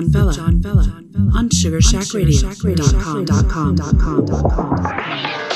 John Vella, John Vella on SugarShackRadio.com.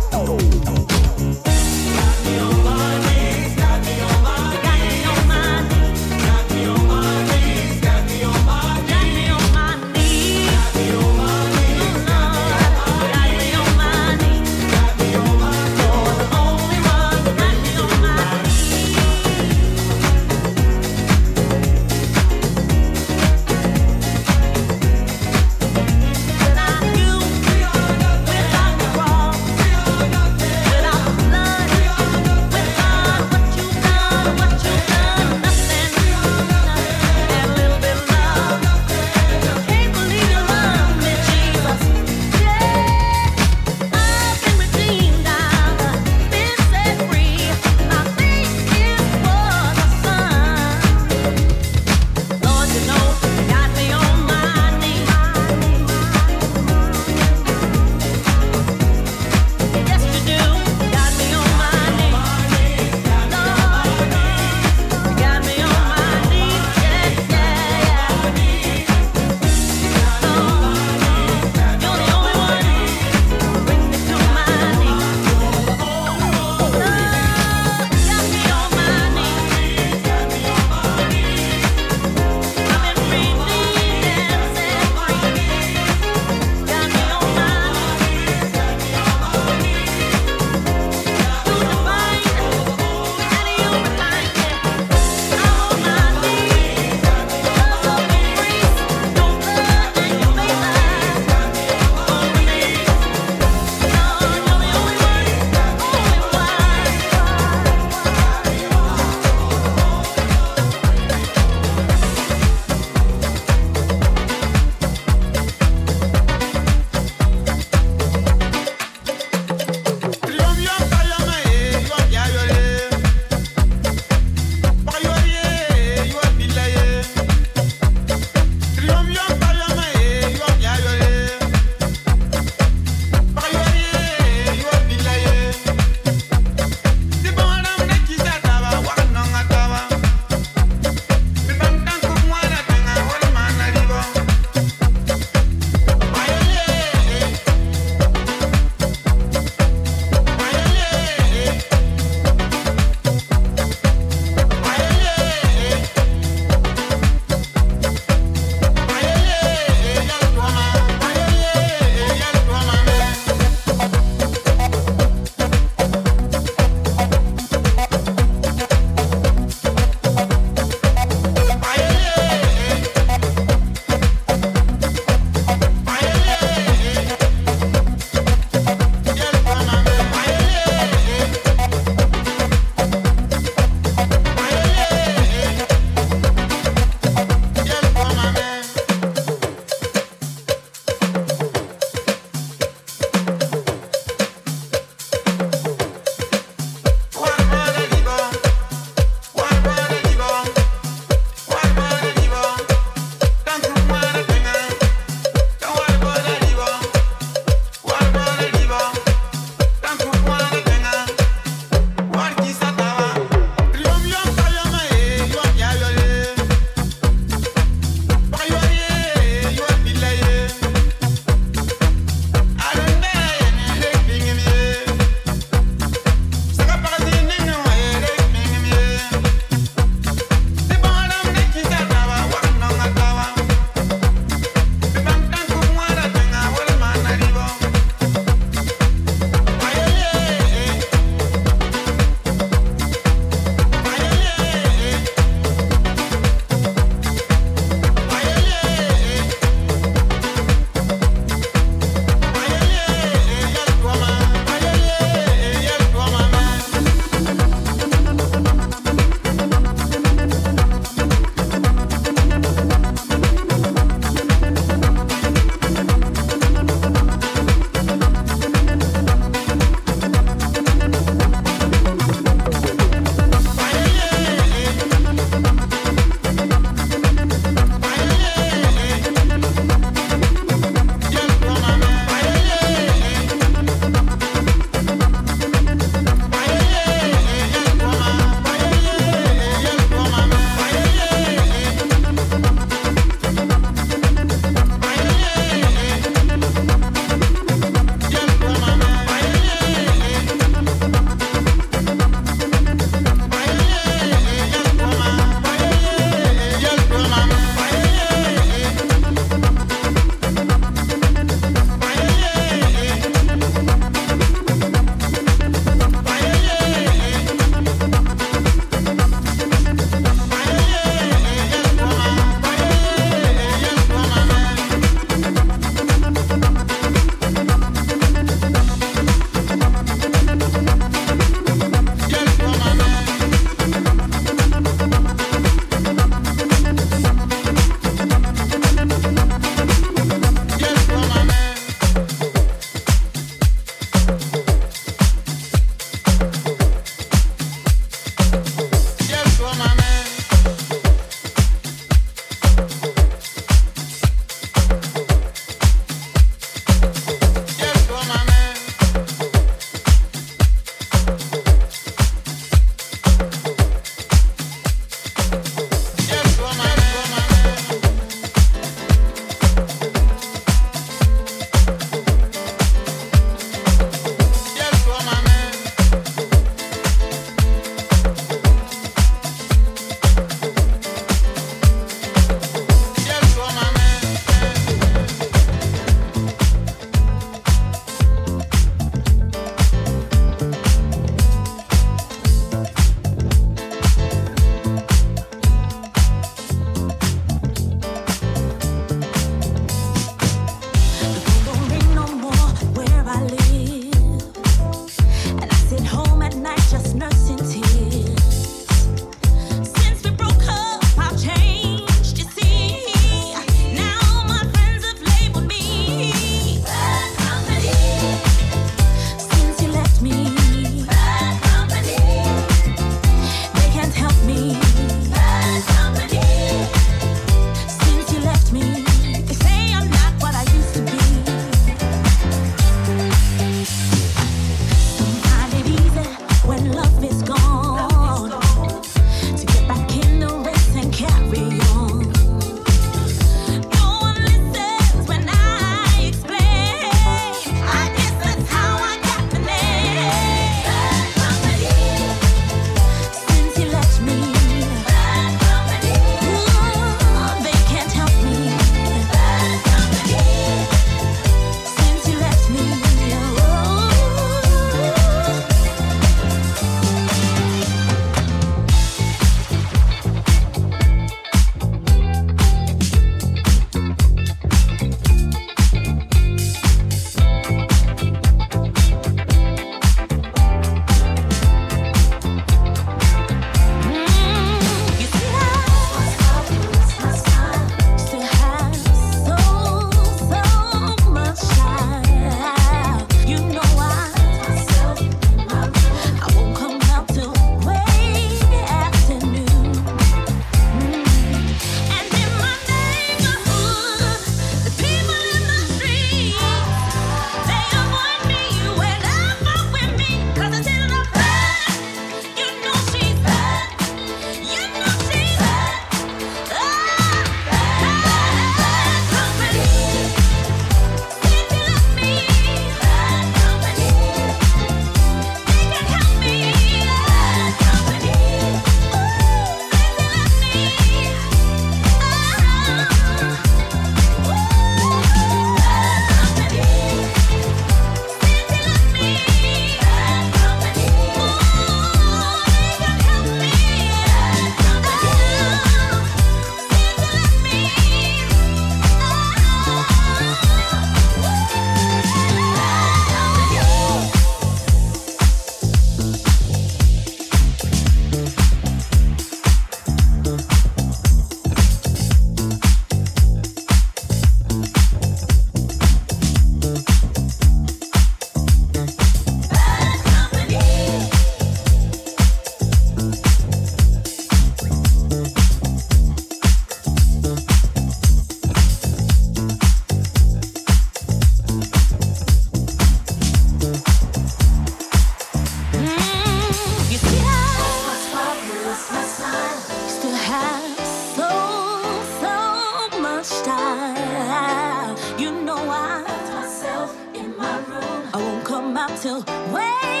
Hey, baby,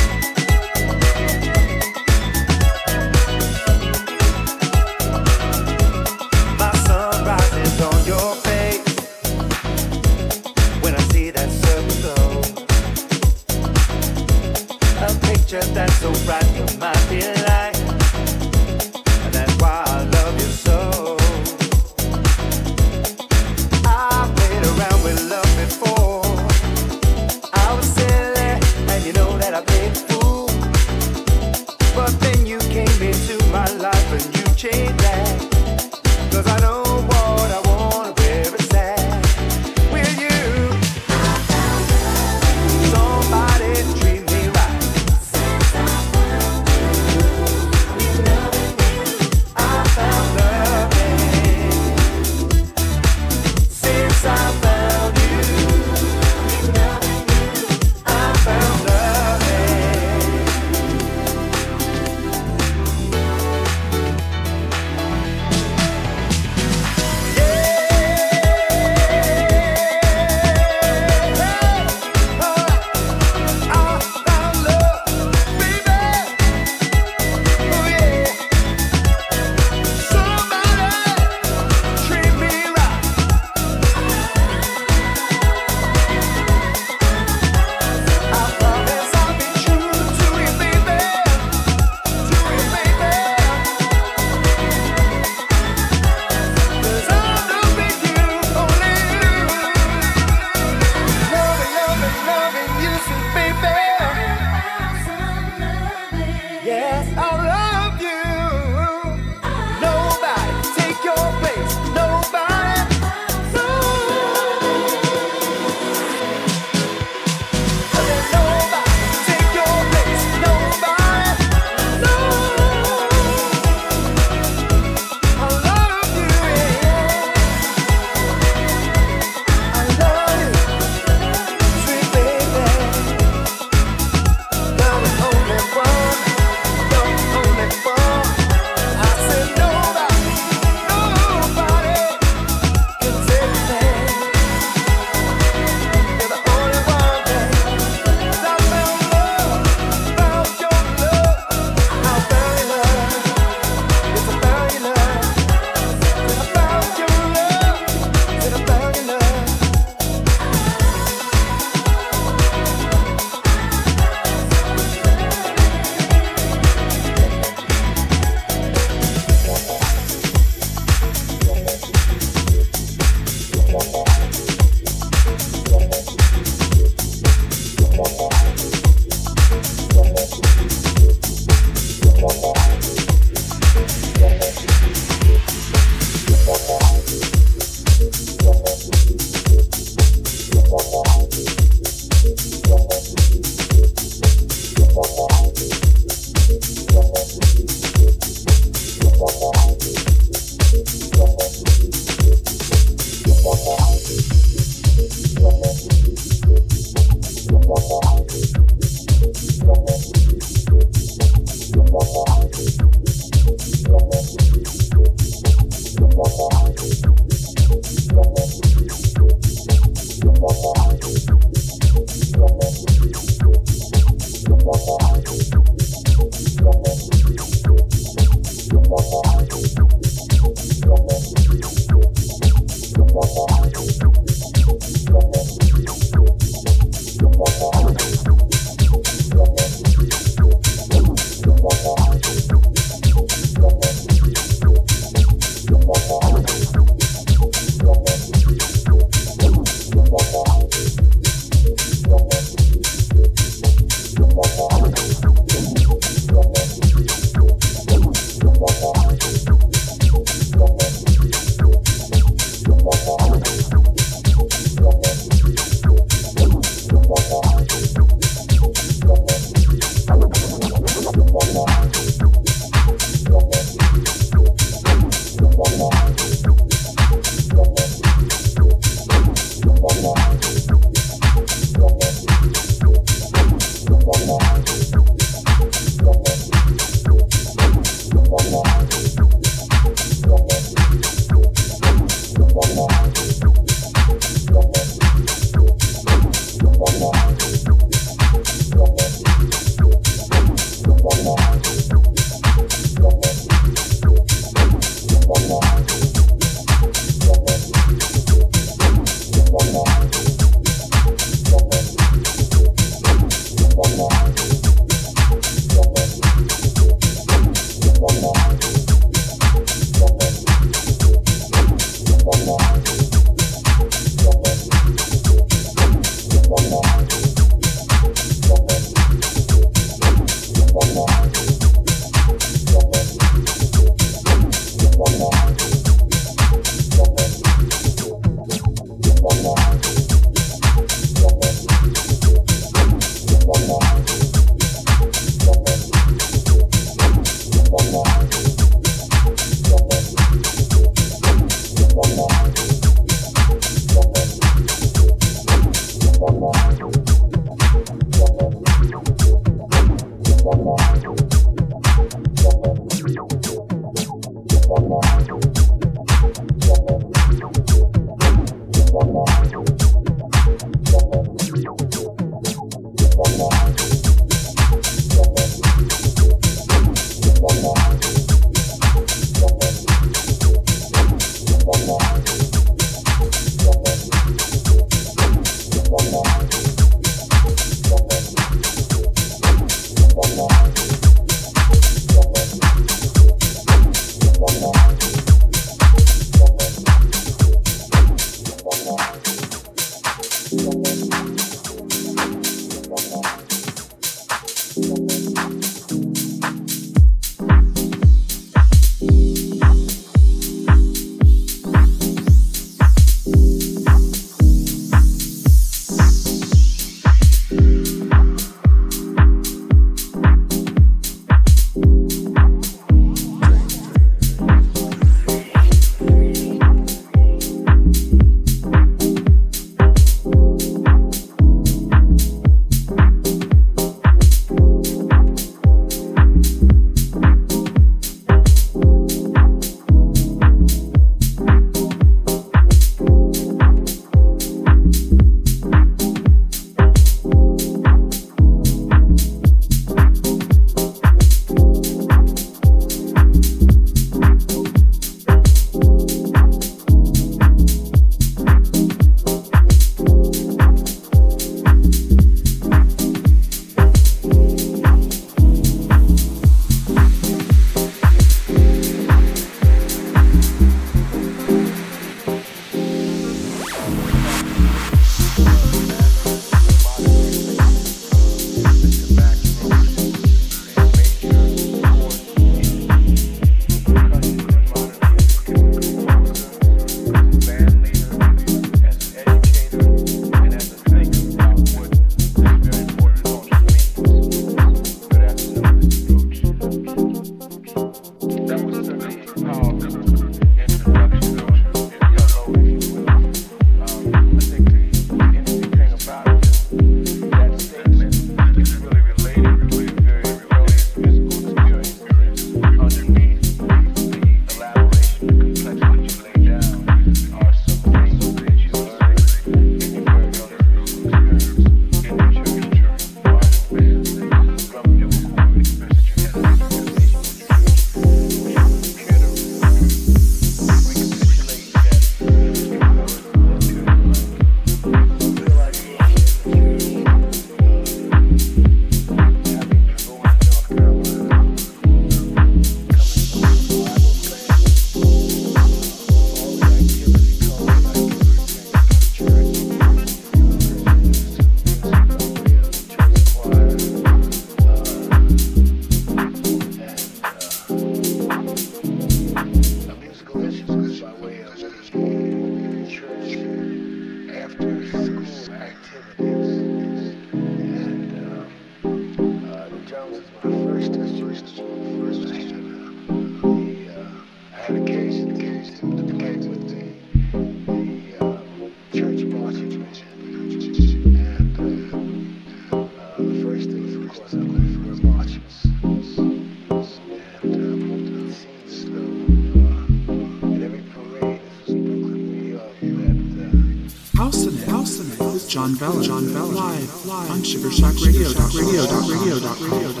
John Bella, John Bella, live, live on SugarShackRadio.radio.radio.radio.radio.radio.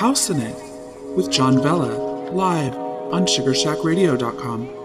House'n It with John Vella, live on SugarShackRadio.com.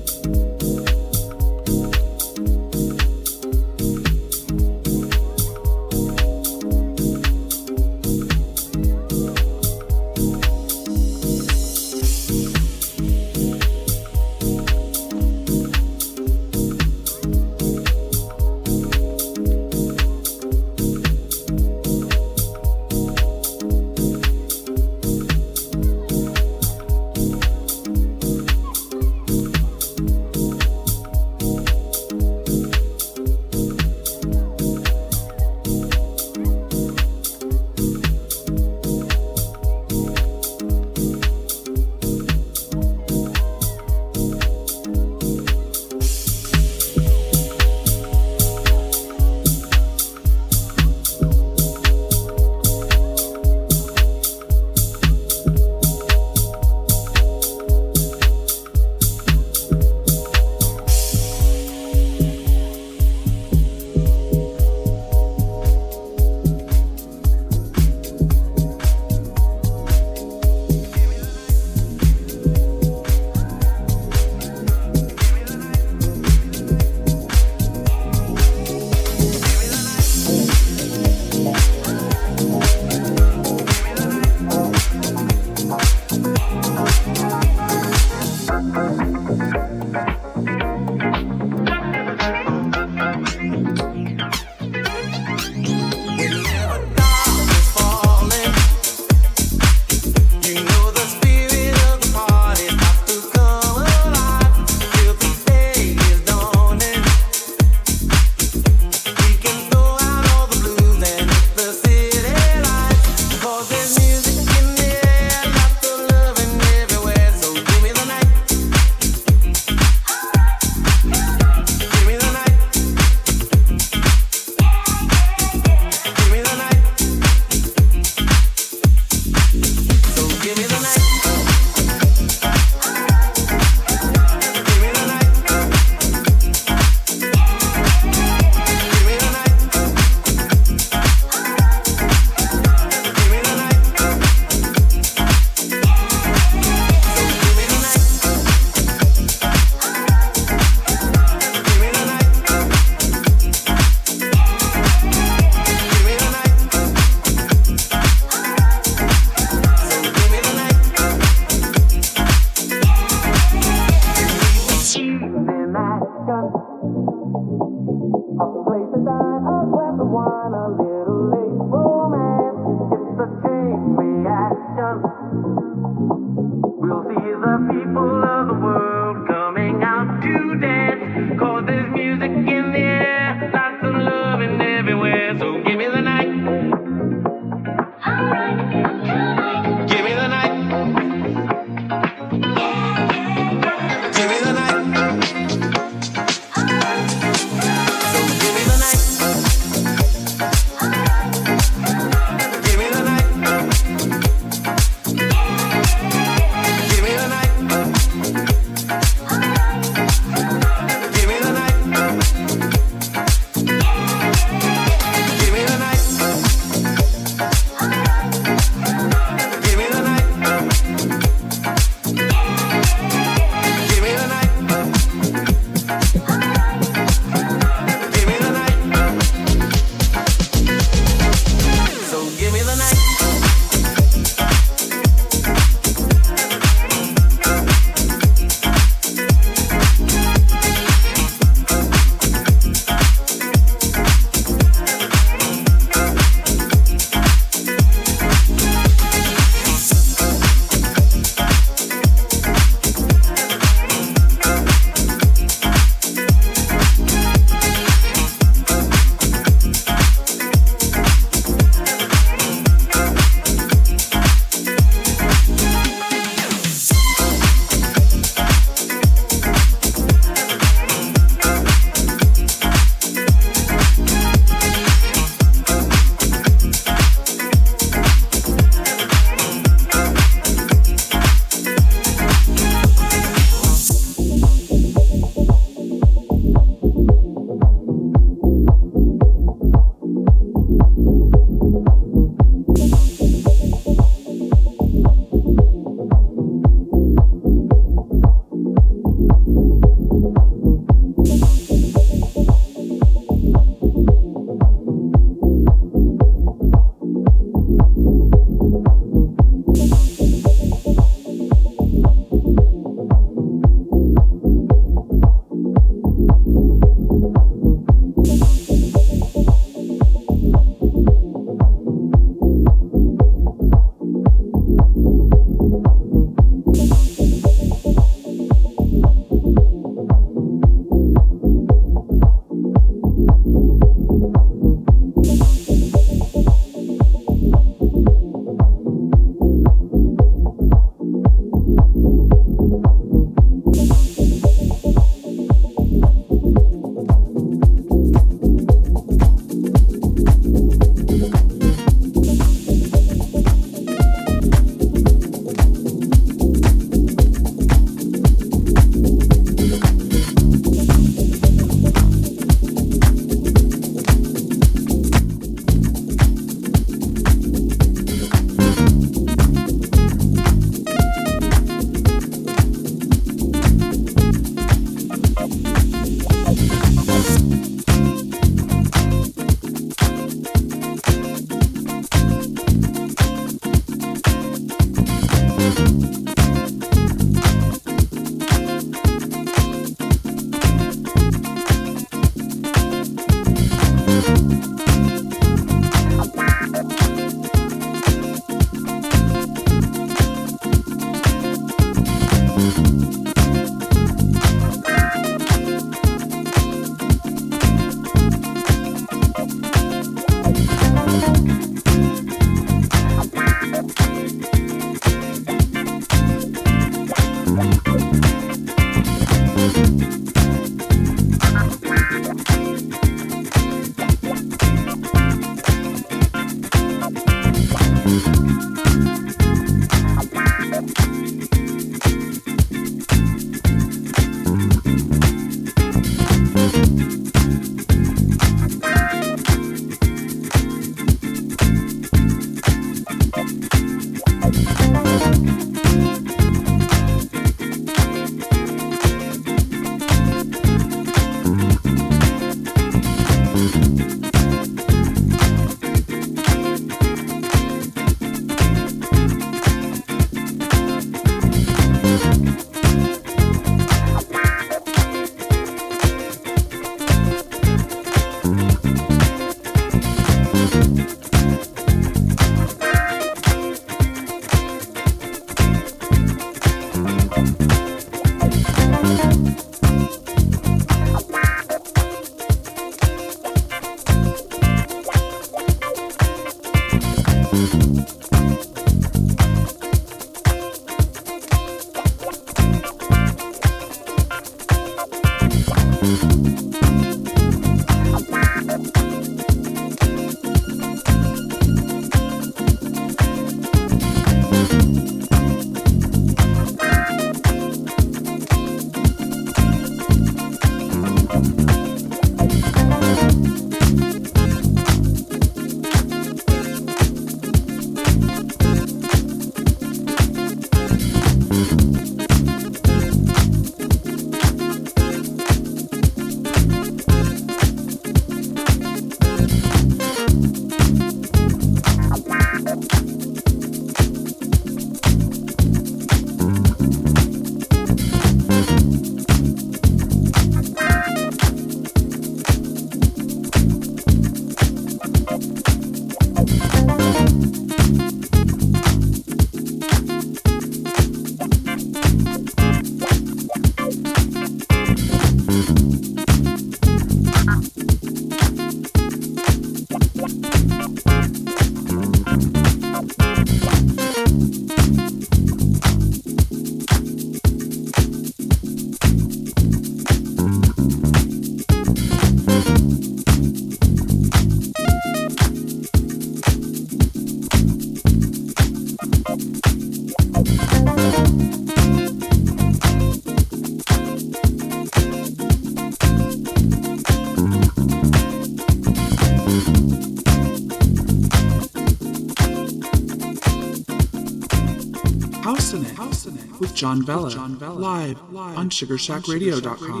John Bella, live on SugarShackRadio.com.